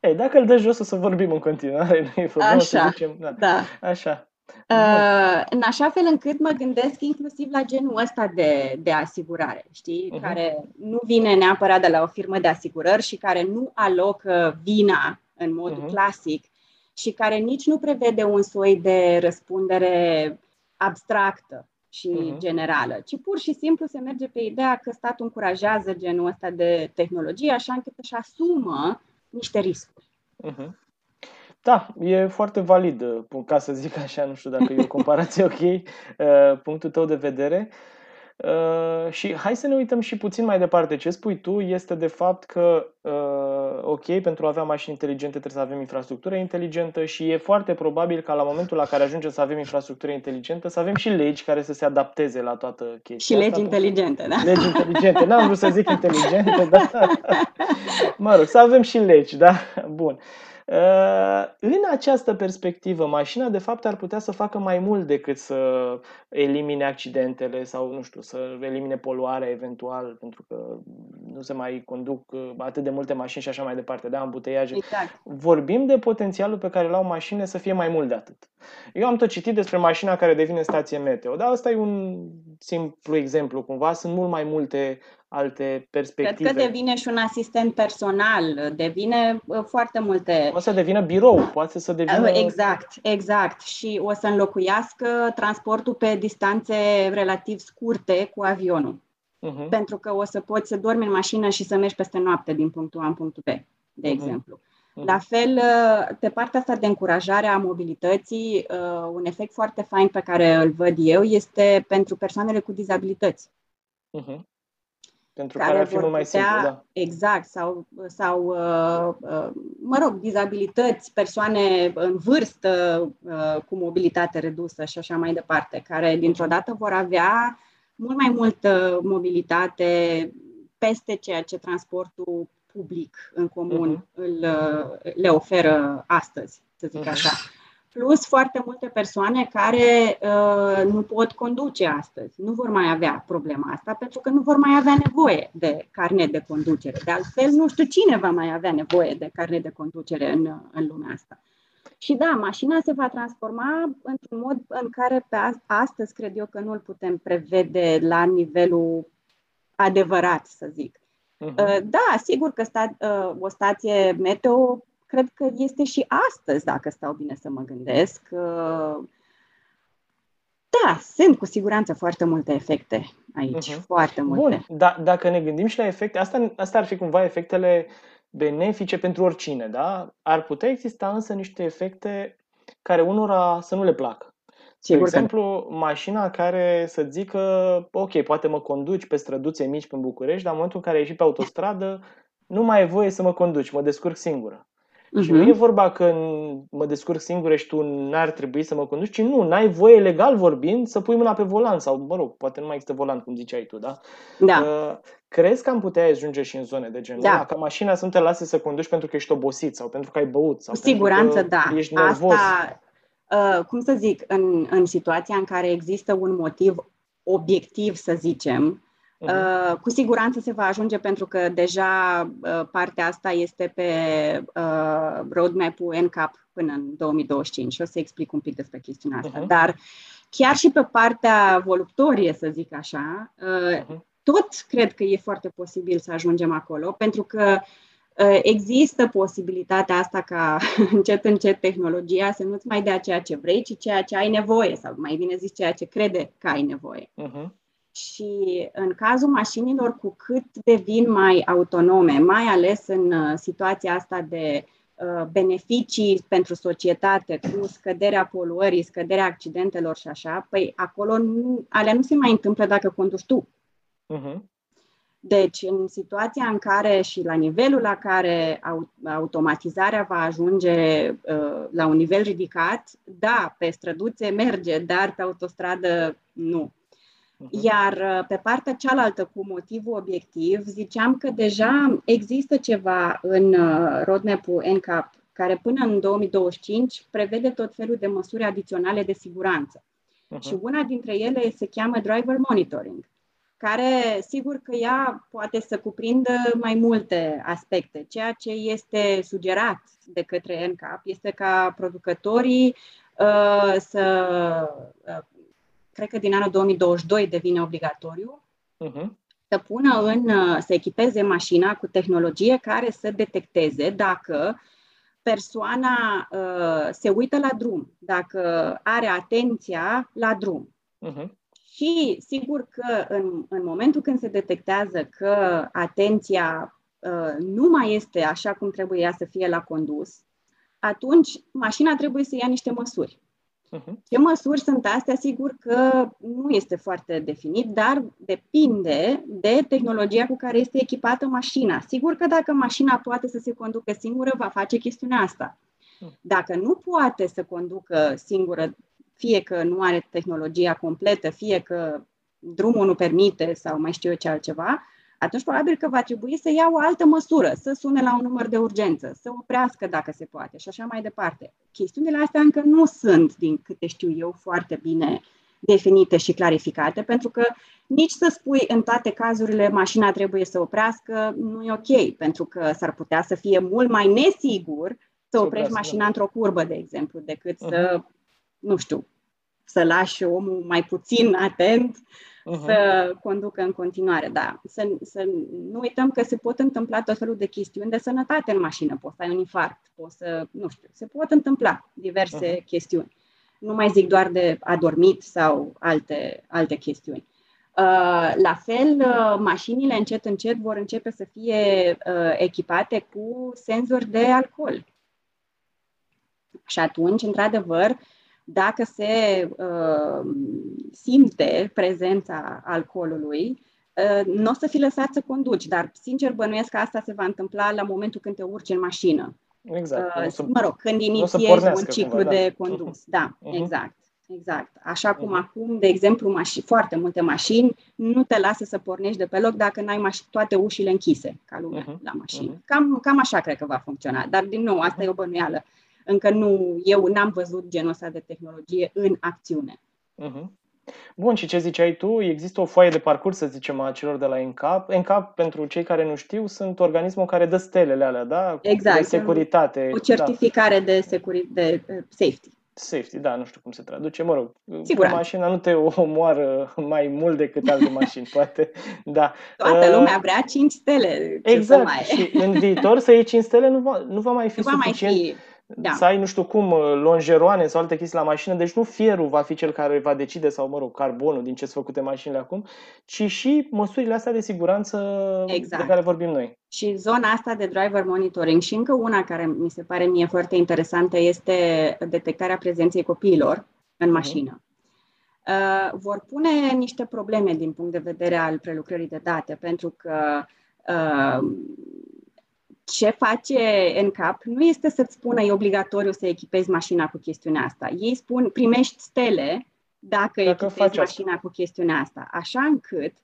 Ei, dacă îl dă jos, o să vorbim în continuare. Nu e Așa, să zicem, da. da. Așa. Uh, în așa fel încât mă gândesc inclusiv la genul ăsta de, de asigurare, știi, uh-huh. care nu vine neapărat de la o firmă de asigurări și care nu alocă vina în modul uh-huh. clasic și care nici nu prevede un soi de răspundere abstractă și uh-huh. generală, ci pur și simplu se merge pe ideea că statul încurajează genul ăsta de tehnologie așa încât își asumă niște riscuri. Uh-huh. Da, e foarte valid, uh, ca să zic așa, nu știu dacă e o comparație ok, uh, punctul tău de vedere. Uh, și hai să ne uităm și puțin mai departe. Ce spui tu este de fapt că, ok, pentru a avea mașini inteligente trebuie să avem infrastructură inteligentă și e foarte probabil ca la momentul la care ajungem să avem infrastructură inteligentă să avem și legi care să se adapteze la toată chestia Și legi asta. inteligente, da? Legi inteligente. N-am vrut să zic inteligente, dar mă rog, să avem și legi, da? Bun. Uh, Uh, în această perspectivă, mașina de fapt ar putea să facă mai mult decât să elimine accidentele sau, nu știu, să elimine poluarea eventual, pentru că nu se mai conduc uh, atât de multe mașini și așa mai departe, da, îmbuteiaje. Exact. Vorbim de potențialul pe care l-au mașinile să fie mai mult de atât. Eu am tot citit despre mașina care devine stație meteo, dar asta e un simplu exemplu, cumva sunt mult mai multe alte perspective. Cred că devine și un asistent personal, devine uh, foarte multe... O să devină birou, poate să devină... Uh, exact, exact. Și o să înlocuiască transportul pe distanțe relativ scurte cu avionul. Uh-huh. Pentru că o să poți să dormi în mașină și să mergi peste noapte din punctul A în punctul B, de uh-huh. exemplu. Uh-huh. La fel, uh, pe partea asta de încurajare a mobilității, un efect foarte fain pe care îl văd eu este pentru persoanele cu dizabilități. Uh-huh pentru care, care ar fi mult mai putea, simplu, da. Exact, sau, sau uh, uh, mă rog, dizabilități, persoane în vârstă uh, cu mobilitate redusă și așa mai departe, care dintr-o dată vor avea mult mai multă mobilitate peste ceea ce transportul public în comun uh-huh. îl, le oferă astăzi, să zic uh-huh. așa. Plus foarte multe persoane care uh, nu pot conduce astăzi, nu vor mai avea problema asta pentru că nu vor mai avea nevoie de carnet de conducere. De altfel, nu știu cine va mai avea nevoie de carnet de conducere în, în lumea asta. Și da, mașina se va transforma într-un mod în care pe astăzi cred eu că nu îl putem prevede la nivelul adevărat, să zic. Uh-huh. Da, sigur că sta, uh, o stație meteo cred că este și astăzi, dacă stau bine să mă gândesc. Uh, da, sunt cu siguranță foarte multe efecte aici, uh-huh. foarte multe. Bun, da, dacă ne gândim și la efecte, asta, asta ar fi cumva efectele benefice pentru oricine, da? Ar putea exista însă niște efecte care unora să nu le placă. Sigur de exemplu, că... mașina care să zică, ok, poate mă conduci pe străduțe mici pe București, dar în momentul în care ai ieșit pe autostradă, nu mai ai voie să mă conduci, mă descurc singură. Uh-huh. Și nu mhm. e vorba că mă descurc singură și tu n-ar trebui să mă conduci, ci nu, n-ai voie legal vorbind să pui mâna pe volan sau, mă rog, poate nu mai există volan, cum ziceai tu, da? Da. Uh, crezi că am putea ajunge și în zone de genul da. ca mașina să nu te lase să conduci pentru că ești obosit sau pentru că ai băut sau Cu siguranță, da. Ești nervos. Asta, uh, cum să zic, în, în situația în care există un motiv obiectiv, să zicem, Uh-huh. cu siguranță se va ajunge pentru că deja uh, partea asta este pe uh, roadmap-ul NCAP până în 2025 și o să explic un pic despre chestiunea asta. Uh-huh. Dar chiar și pe partea voluptorie, să zic așa, uh, uh-huh. tot cred că e foarte posibil să ajungem acolo, pentru că uh, există posibilitatea asta ca încet, încet tehnologia să nu-ți mai dea ceea ce vrei, ci ceea ce ai nevoie, sau mai bine zis ceea ce crede că ai nevoie. Uh-huh. Și în cazul mașinilor, cu cât devin mai autonome, mai ales în uh, situația asta de uh, beneficii pentru societate, cu scăderea poluării, scăderea accidentelor și așa, păi acolo nu, alea nu se mai întâmplă dacă conduci tu. Uh-huh. Deci, în situația în care și la nivelul la care automatizarea va ajunge uh, la un nivel ridicat, da, pe străduțe merge, dar pe autostradă nu. Mhm. Iar uh, pe partea cealaltă, cu motivul obiectiv, ziceam că deja există ceva în uh, roadmap-ul NCAP care până în 2025 prevede tot felul de măsuri adiționale de siguranță. Uh-huh. Și una dintre ele se cheamă driver monitoring, care sigur că ea poate să cuprindă mai multe aspecte. Ceea ce este sugerat de către NCAP este ca producătorii uh, să uh, cred că din anul 2022 devine obligatoriu, uh-huh. să pună în, să echipeze mașina cu tehnologie care să detecteze dacă persoana uh, se uită la drum, dacă are atenția la drum. Uh-huh. Și sigur că în, în momentul când se detectează că atenția uh, nu mai este așa cum trebuie ea să fie la condus, atunci mașina trebuie să ia niște măsuri. Uh-huh. Ce măsuri sunt astea? Sigur că nu este foarte definit, dar depinde de tehnologia cu care este echipată mașina. Sigur că dacă mașina poate să se conducă singură, va face chestiunea asta. Uh-huh. Dacă nu poate să conducă singură, fie că nu are tehnologia completă, fie că drumul nu permite sau mai știu eu ce altceva, atunci probabil că va trebui să ia o altă măsură, să sune la un număr de urgență, să oprească dacă se poate și așa mai departe. Chestiunile astea încă nu sunt, din câte știu eu, foarte bine definite și clarificate, pentru că nici să spui în toate cazurile mașina trebuie să oprească nu e ok, pentru că s-ar putea să fie mult mai nesigur să oprești mașina da. într-o curbă, de exemplu, decât uh-huh. să, nu știu, să lași omul mai puțin atent uh-huh. să conducă în continuare. Da, să, să nu uităm că se pot întâmpla tot felul de chestiuni de sănătate în mașină. Poți să ai un infarct, poți să, nu știu, se pot întâmpla diverse uh-huh. chestiuni. Nu mai zic doar de adormit sau alte, alte chestiuni. Uh, la fel, uh, mașinile încet, încet vor începe să fie uh, echipate cu senzori de alcool. Și atunci, într-adevăr, dacă se uh, simte prezența alcoolului, uh, nu o să fi lăsat să conduci, dar sincer bănuiesc că asta se va întâmpla la momentul când te urci în mașină. Exact. Uh, să, mă rog, când inițiezi un ciclu cumva, da. de condus. Da, uh-huh. exact. Exact. Așa cum uh-huh. acum, de exemplu, mași, foarte multe mașini nu te lasă să pornești de pe loc dacă n-ai maș- toate ușile închise, ca lumea, uh-huh. la mașină. Uh-huh. Cam, cam așa cred că va funcționa. Dar, din nou, asta uh-huh. e o bănuială. Încă nu, eu n-am văzut genul ăsta de tehnologie în acțiune. Uh-huh. Bun, și ce ziceai tu? Există o foaie de parcurs, să zicem, a celor de la ENCAP. ENCAP, pentru cei care nu știu, sunt organismul care dă stelele alea, da? Exact. De securitate. O certificare da. de, securi- de safety. Safety, da, nu știu cum se traduce, mă rog, Sigur. mașina nu te omoară mai mult decât alte mașini, poate, da. Toată uh, lumea vrea 5 stele. Exact, mai... și în viitor să iei 5 stele nu va, nu va mai fi nu suficient. Va mai fi da. să ai, nu știu cum, uh, longeroane sau alte chestii la mașină, deci nu fierul va fi cel care va decide, sau, mă rog, carbonul din ce sunt făcute mașinile acum, ci și măsurile astea de siguranță exact. de care vorbim noi. Și zona asta de driver monitoring și încă una care mi se pare mie foarte interesantă este detectarea prezenței copiilor în mhm. mașină. Uh, vor pune niște probleme din punct de vedere al prelucrării de date, pentru că uh, ce face NCAP nu este să-ți spună e obligatoriu să echipezi mașina cu chestiunea asta. Ei spun primești stele dacă, dacă echipezi mașina asta. cu chestiunea asta. Așa încât,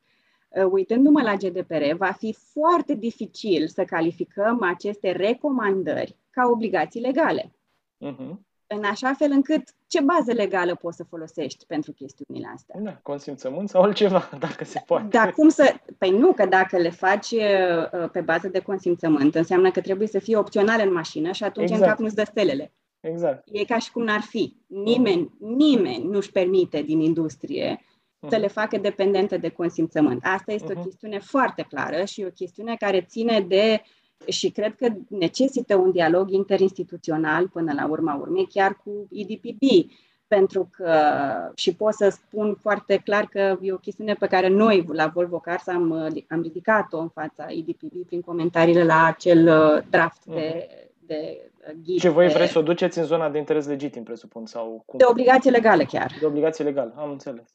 uh, uitându-mă la GDPR, va fi foarte dificil să calificăm aceste recomandări ca obligații legale. Uh-huh în așa fel încât ce bază legală poți să folosești pentru chestiunile astea? Da, consimțământ sau altceva, dacă se poate. Dar cum să... Păi nu, că dacă le faci uh, pe bază de consimțământ, înseamnă că trebuie să fie opțional în mașină și atunci exact. în cap nu-ți dă stelele. Exact. E ca și cum n-ar fi. Nimeni, uh-huh. nimeni nu-și permite din industrie uh-huh. să le facă dependente de consimțământ. Asta este uh-huh. o mhm. chestiune foarte clară și o chestiune care ține de uh, și cred că necesită un dialog interinstituțional până la urma urmei, chiar cu IDPB, pentru că, și pot să spun foarte clar că e o chestiune pe care noi la Volvo Cars am, am ridicat-o în fața IDPB prin comentariile la acel uh, draft de, mhm. de ghid. Și voi vreți să o duceți în zona de interes legitim, presupun? Sau cum? De obligație legală chiar. De obligație legală, am înțeles.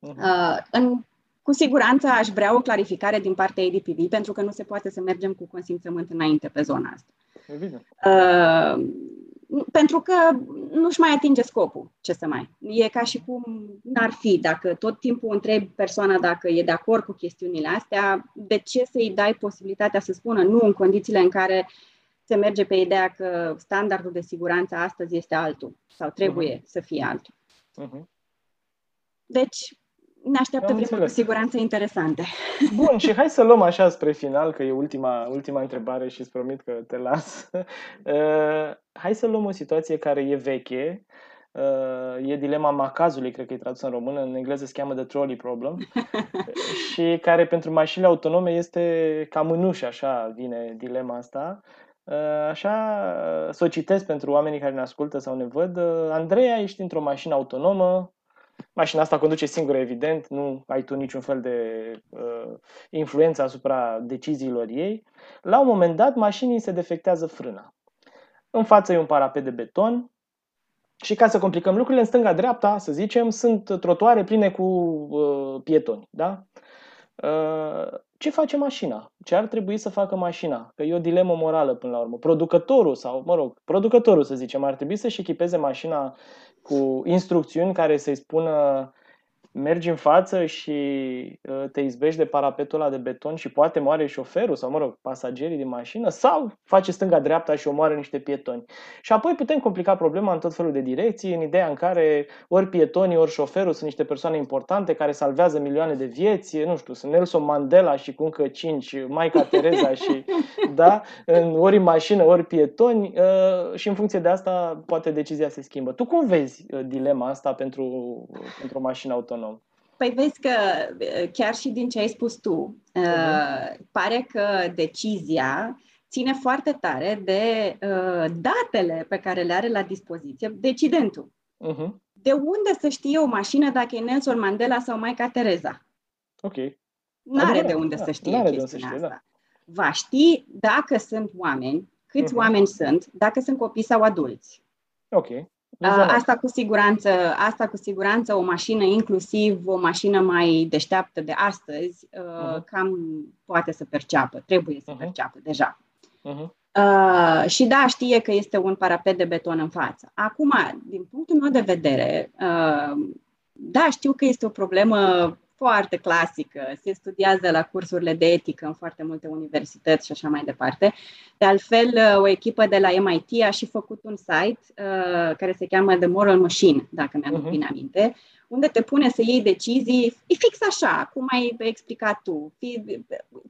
Uh-huh. Uh, în cu siguranță aș vrea o clarificare din partea ADPV, pentru că nu se poate să mergem cu consimțământ înainte pe zona asta. Evident. Uh, pentru că nu-și mai atinge scopul, ce să mai. E ca și cum n-ar fi, dacă tot timpul întrebi persoana dacă e de acord cu chestiunile astea, de ce să-i dai posibilitatea să spună nu în condițiile în care se merge pe ideea că standardul de siguranță astăzi este altul sau trebuie uh-huh. să fie altul. Uh-huh. Deci, ne așteaptă vremuri cu siguranță interesante. Bun, și hai să luăm așa spre final, că e ultima, ultima întrebare și îți promit că te las. Uh, hai să luăm o situație care e veche, uh, e dilema macazului, cred că e tradus în română, în engleză se cheamă The Trolley Problem, și care pentru mașinile autonome este cam în ușă, așa vine dilema asta. Uh, așa, să o citesc pentru oamenii care ne ascultă sau ne văd. Uh, Andreea, ești într-o mașină autonomă, Mașina asta conduce singură, evident, nu ai tu niciun fel de uh, influență asupra deciziilor ei. La un moment dat, mașinii se defectează frâna. În față e un parapet de beton și ca să complicăm lucrurile, în stânga-dreapta, să zicem, sunt trotuare pline cu uh, pietoni. Da? Uh, ce face mașina? Ce ar trebui să facă mașina? Că e o dilemă morală până la urmă. Producătorul sau, mă rog, producătorul să zicem, ar trebui să-și echipeze mașina cu instrucțiuni care să-i spună mergi în față și uh, te izbești de parapetul ăla de beton și poate moare șoferul sau, mă rog, pasagerii din mașină sau face stânga-dreapta și omoară niște pietoni. Și apoi putem complica problema în tot felul de direcții, în ideea în care ori pietonii, ori șoferul sunt niște persoane importante care salvează milioane de vieți, nu știu, sunt Nelson Mandela și cu încă cinci, Maica Tereza și, da, ori în mașină, ori pietoni uh, și în funcție de asta poate decizia se schimbă. Tu cum vezi uh, dilema asta pentru, pentru o mașină autonomă? Autonom. Păi vezi că chiar și din ce ai spus tu, uh-huh. pare că decizia ține foarte tare de uh, datele pe care le are la dispoziție decidentul. Uh-huh. De unde să știe o mașină dacă e Nelson Mandela sau Maica Tereza? Ok. N-are de unde să știe chestia să știe, asta. Da. Va ști dacă sunt oameni, câți uh-huh. oameni sunt, dacă sunt copii sau adulți. Ok. Asta cu siguranță, asta cu siguranță o mașină, inclusiv o mașină mai deșteaptă de astăzi, uh-huh. cam poate să perceapă, trebuie să uh-huh. perceapă deja. Uh-huh. Uh, și da, știe că este un parapet de beton în față. Acum, din punctul meu de vedere, uh, da, știu că este o problemă foarte clasică, se studiază la cursurile de etică în foarte multe universități și așa mai departe. De altfel, uh, o echipă de la MIT a și făcut un site uh, care se cheamă The Moral Machine, dacă mi-am uh-huh. bine aminte, unde te pune să iei decizii, e fix așa, cum ai explicat tu,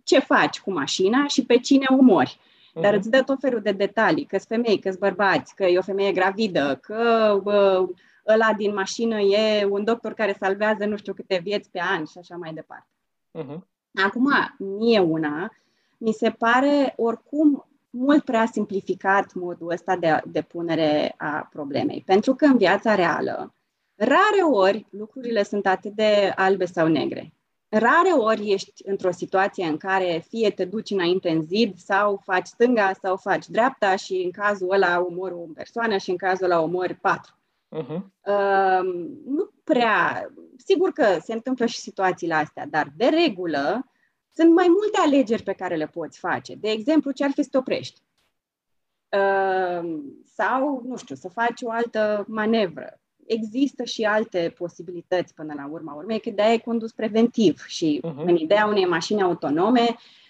ce faci cu mașina și pe cine omori. Dar uh-huh. îți dă tot felul de detalii, că-s femei, că-s bărbați, că e o femeie gravidă, că uh, ăla din mașină e un doctor care salvează nu știu câte vieți pe an și așa mai departe. Uh-huh. Acum, mie una, mi se pare oricum mult prea simplificat modul ăsta de, de punere a problemei. Pentru că în viața reală, rare ori lucrurile sunt atât de albe sau negre. Rare ori ești într-o situație în care fie te duci înainte în zid sau faci stânga sau faci dreapta și în cazul ăla omori o persoană și în cazul ăla omori patru. Uh-huh. Uh, nu prea. Sigur că se întâmplă și situațiile astea, dar de regulă sunt mai multe alegeri pe care le poți face. De exemplu, ce ar fi să te oprești? Uh, sau, nu știu, să faci o altă manevră. Există și alte posibilități până la urma urmei, că de-aia e condus preventiv și uh-huh. în ideea unei mașini autonome, uh, Uh,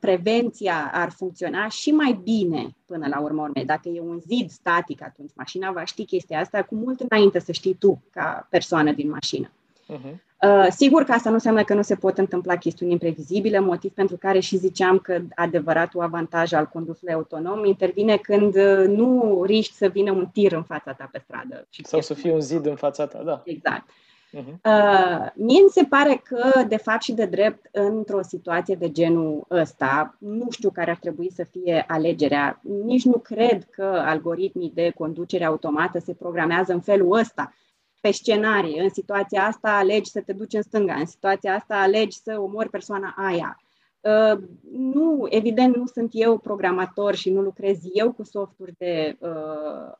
prevenția ar funcționa și mai bine până la urmă urmei. Dacă e un zid static, atunci mașina va ști chestia asta cu mult înainte să știi tu ca persoană din mașină. Uh-huh. Uh, sigur că asta nu înseamnă că nu se pot întâmpla chestiuni imprevizibile, motiv pentru care și ziceam că adevăratul avantaj al condusului autonom intervine când uh, nu riști să vină un tir în fața ta pe stradă. Sau să fie un zid în fața ta, da. Exact. Uh-huh. Uh, mie mi se pare că, de fapt și de drept, într-o situație de genul ăsta, nu știu care ar trebui să fie alegerea. Nici nu cred că algoritmii de conducere automată se programează în felul ăsta. Pe scenarii, în situația asta alegi să te duci în stânga, în situația asta alegi să omori persoana aia. Uh, nu, evident, nu sunt eu programator și nu lucrez eu cu softuri de uh,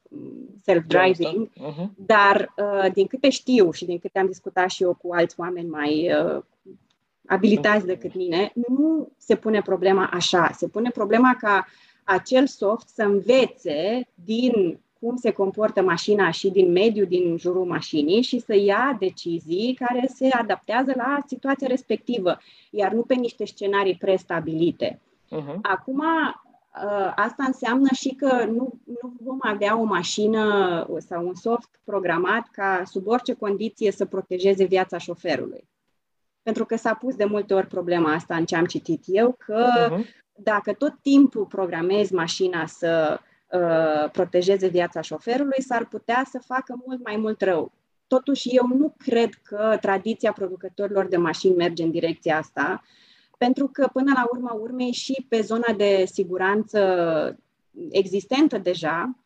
self-driving, uh-huh. dar uh, din câte știu și din câte am discutat și eu cu alți oameni mai uh, abilitați decât mine, nu se pune problema așa. Se pune problema ca acel soft să învețe din cum se comportă mașina și din mediul din jurul mașinii și să ia decizii care se adaptează la situația respectivă, iar nu pe niște scenarii prestabilite. Uh-huh. Acum, ă, asta înseamnă și că nu, nu vom avea o mașină sau un soft programat ca sub orice condiție să protejeze viața șoferului. Pentru că s-a pus de multe ori problema asta în ce am citit eu, că uh-huh. dacă tot timpul programezi mașina să Uh, protejeze viața șoferului, s-ar putea să facă mult mai mult rău. Totuși, eu nu cred că tradiția producătorilor de mașini merge în direcția asta, pentru că, până la urma urmei, și pe zona de siguranță existentă deja,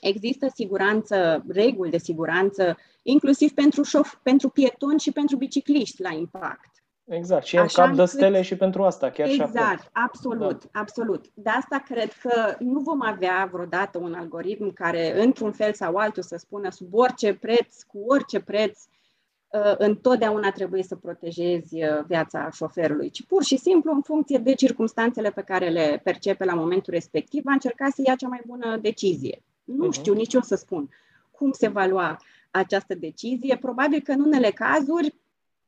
există siguranță, reguli de siguranță, inclusiv pentru, șof- pentru pietoni și pentru bicicliști la impact. Exact, și în cap de stele și pentru asta, chiar exact, și acum. Exact, absolut, da. absolut. De asta cred că nu vom avea vreodată un algoritm care, într-un fel sau altul, să spună sub orice preț, cu orice preț, uh, întotdeauna trebuie să protejezi uh, viața șoferului, ci pur și simplu, în funcție de circumstanțele pe care le percepe la momentul respectiv, va încerca să ia cea mai bună decizie. Nu uh-huh. știu nici eu să spun cum se va lua această decizie. Probabil că în unele cazuri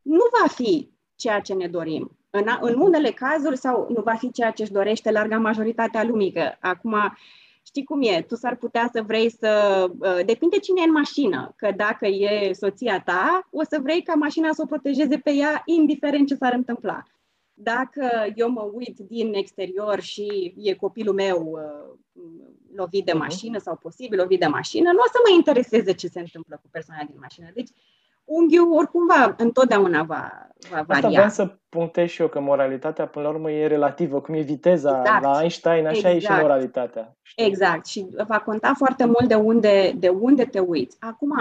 nu va fi ceea ce ne dorim. În, în unele cazuri, sau nu va fi ceea ce își dorește larga majoritatea lumii, că acum știi cum e, tu s-ar putea să vrei să... Uh, depinde cine e în mașină, că dacă e soția ta, o să vrei ca mașina să o protejeze pe ea, indiferent ce s-ar întâmpla. Dacă eu mă uit din exterior și e copilul meu uh, lovit de mhm. mașină sau posibil lovit de mașină, nu o să mă intereseze ce se întâmplă cu persoana din mașină. Deci unghiul oricum va, întotdeauna va, va varia. Asta vreau să punctez și eu, că moralitatea până la urmă e relativă, cum e viteza exact. la Einstein, așa exact. e și exact. moralitatea. Știi? Exact, și va conta foarte mult de unde, de unde te uiți. Acum,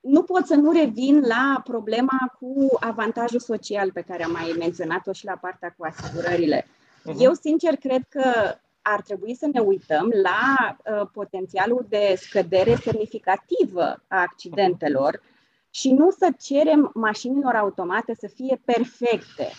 nu pot să nu revin la problema cu avantajul social pe care am mai menționat-o și la partea cu asigurările. Uh-huh. Eu, sincer, cred că ar trebui să ne uităm la uh, potențialul de scădere semnificativă a accidentelor uh-huh și nu să cerem mașinilor automate să fie perfecte.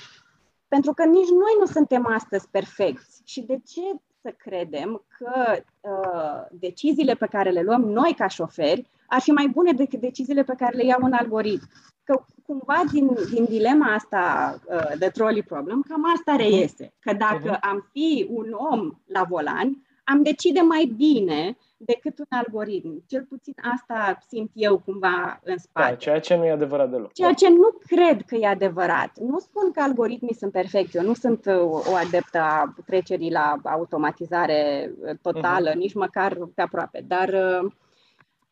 Pentru că nici noi nu suntem astăzi perfecți. Și de ce să credem că uh, deciziile pe care le luăm noi ca șoferi ar fi mai bune decât deciziile pe care le iau un algoritm. Că cumva din, din dilema asta uh, de trolley problem, cam asta mhm. reiese. Că dacă uh-huh. am fi un om la volan, am decide mai bine decât un algoritm. Cel puțin asta simt eu cumva în spate. Da, ceea ce nu e adevărat deloc. Ceea ce nu cred că e adevărat. Nu spun că algoritmii sunt perfecti. Eu nu sunt uh, o adeptă a trecerii la automatizare uh, totală, uh-huh. nici măcar pe aproape. Dar uh,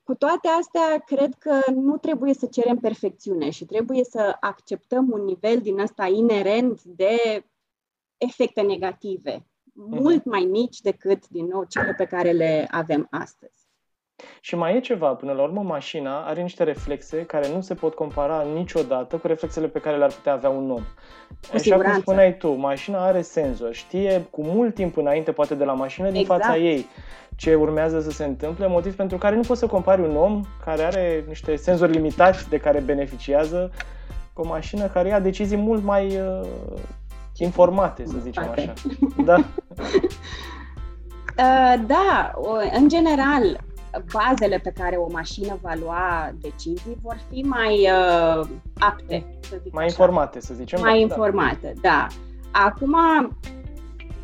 cu toate astea, cred că nu trebuie să cerem perfecțiune și trebuie să acceptăm un nivel din ăsta inerent de efecte negative Mhm. Mult mai mici decât, din nou, cele pe care le avem astăzi. Și mai e ceva, până la urmă mașina are niște reflexe care nu se pot compara niciodată cu reflexele pe care le-ar putea avea un om. Cu Așa siguranță. cum spuneai tu, mașina are senzor, știe cu mult timp înainte poate de la mașină din exact. fața ei ce urmează să se întâmple, motiv pentru care nu poți să compari un om care are niște senzori limitați de care beneficiază cu o mașină care ia decizii mult mai uh, informate, să zicem așa. Da. Uh, da, în general, bazele pe care o mașină va lua decizii vor fi mai uh, apte, să zic Mai așa. informate, să zicem. Mai da, informate, da. da. Acum,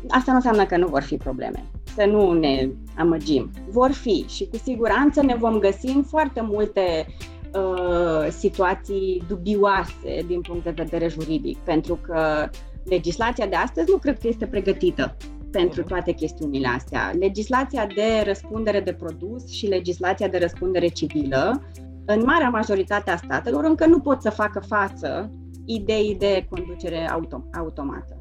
asta nu înseamnă că nu vor fi probleme. Să nu ne amăgim. Vor fi și cu siguranță ne vom găsi în foarte multe uh, situații dubioase din punct de vedere juridic, pentru că legislația de astăzi nu cred că este pregătită pentru toate chestiunile astea. Legislația de răspundere de produs și legislația de răspundere civilă, în marea majoritate a statelor, încă nu pot să facă față ideii de conducere autom- automată.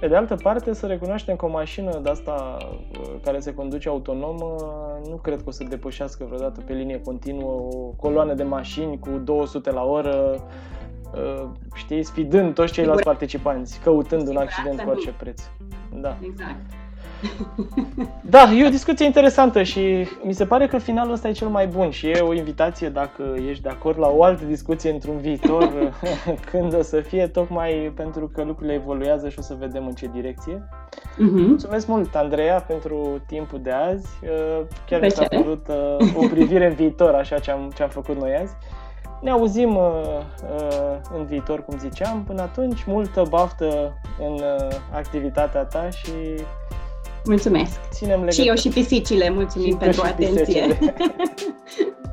Pe de altă parte, să recunoaștem că o mașină de asta uh, care se conduce autonom nu cred că o să depășească vreodată pe linie continuă o coloană de mașini cu 200 la oră Uh, știi, sfidând toți ceilalți Sigur. participanți, căutând un accident cu orice preț. Da. Exact. Da, e o discuție interesantă și mi se pare că finalul ăsta e cel mai bun și e o invitație, dacă ești de acord, la o altă discuție într-un viitor, când o să fie, tocmai pentru că lucrurile evoluează și o să vedem în ce direcție. Uh-huh. Mulțumesc mult, Andreea, pentru timpul de azi. Uh, chiar mi s-a părut uh, o privire în viitor, așa ce am, ce am făcut noi azi. Ne auzim uh, uh, în viitor, cum ziceam. Până atunci, multă baftă în uh, activitatea ta și Mulțumesc. Ținem Și eu și pisicile, mulțumim și pentru atenție.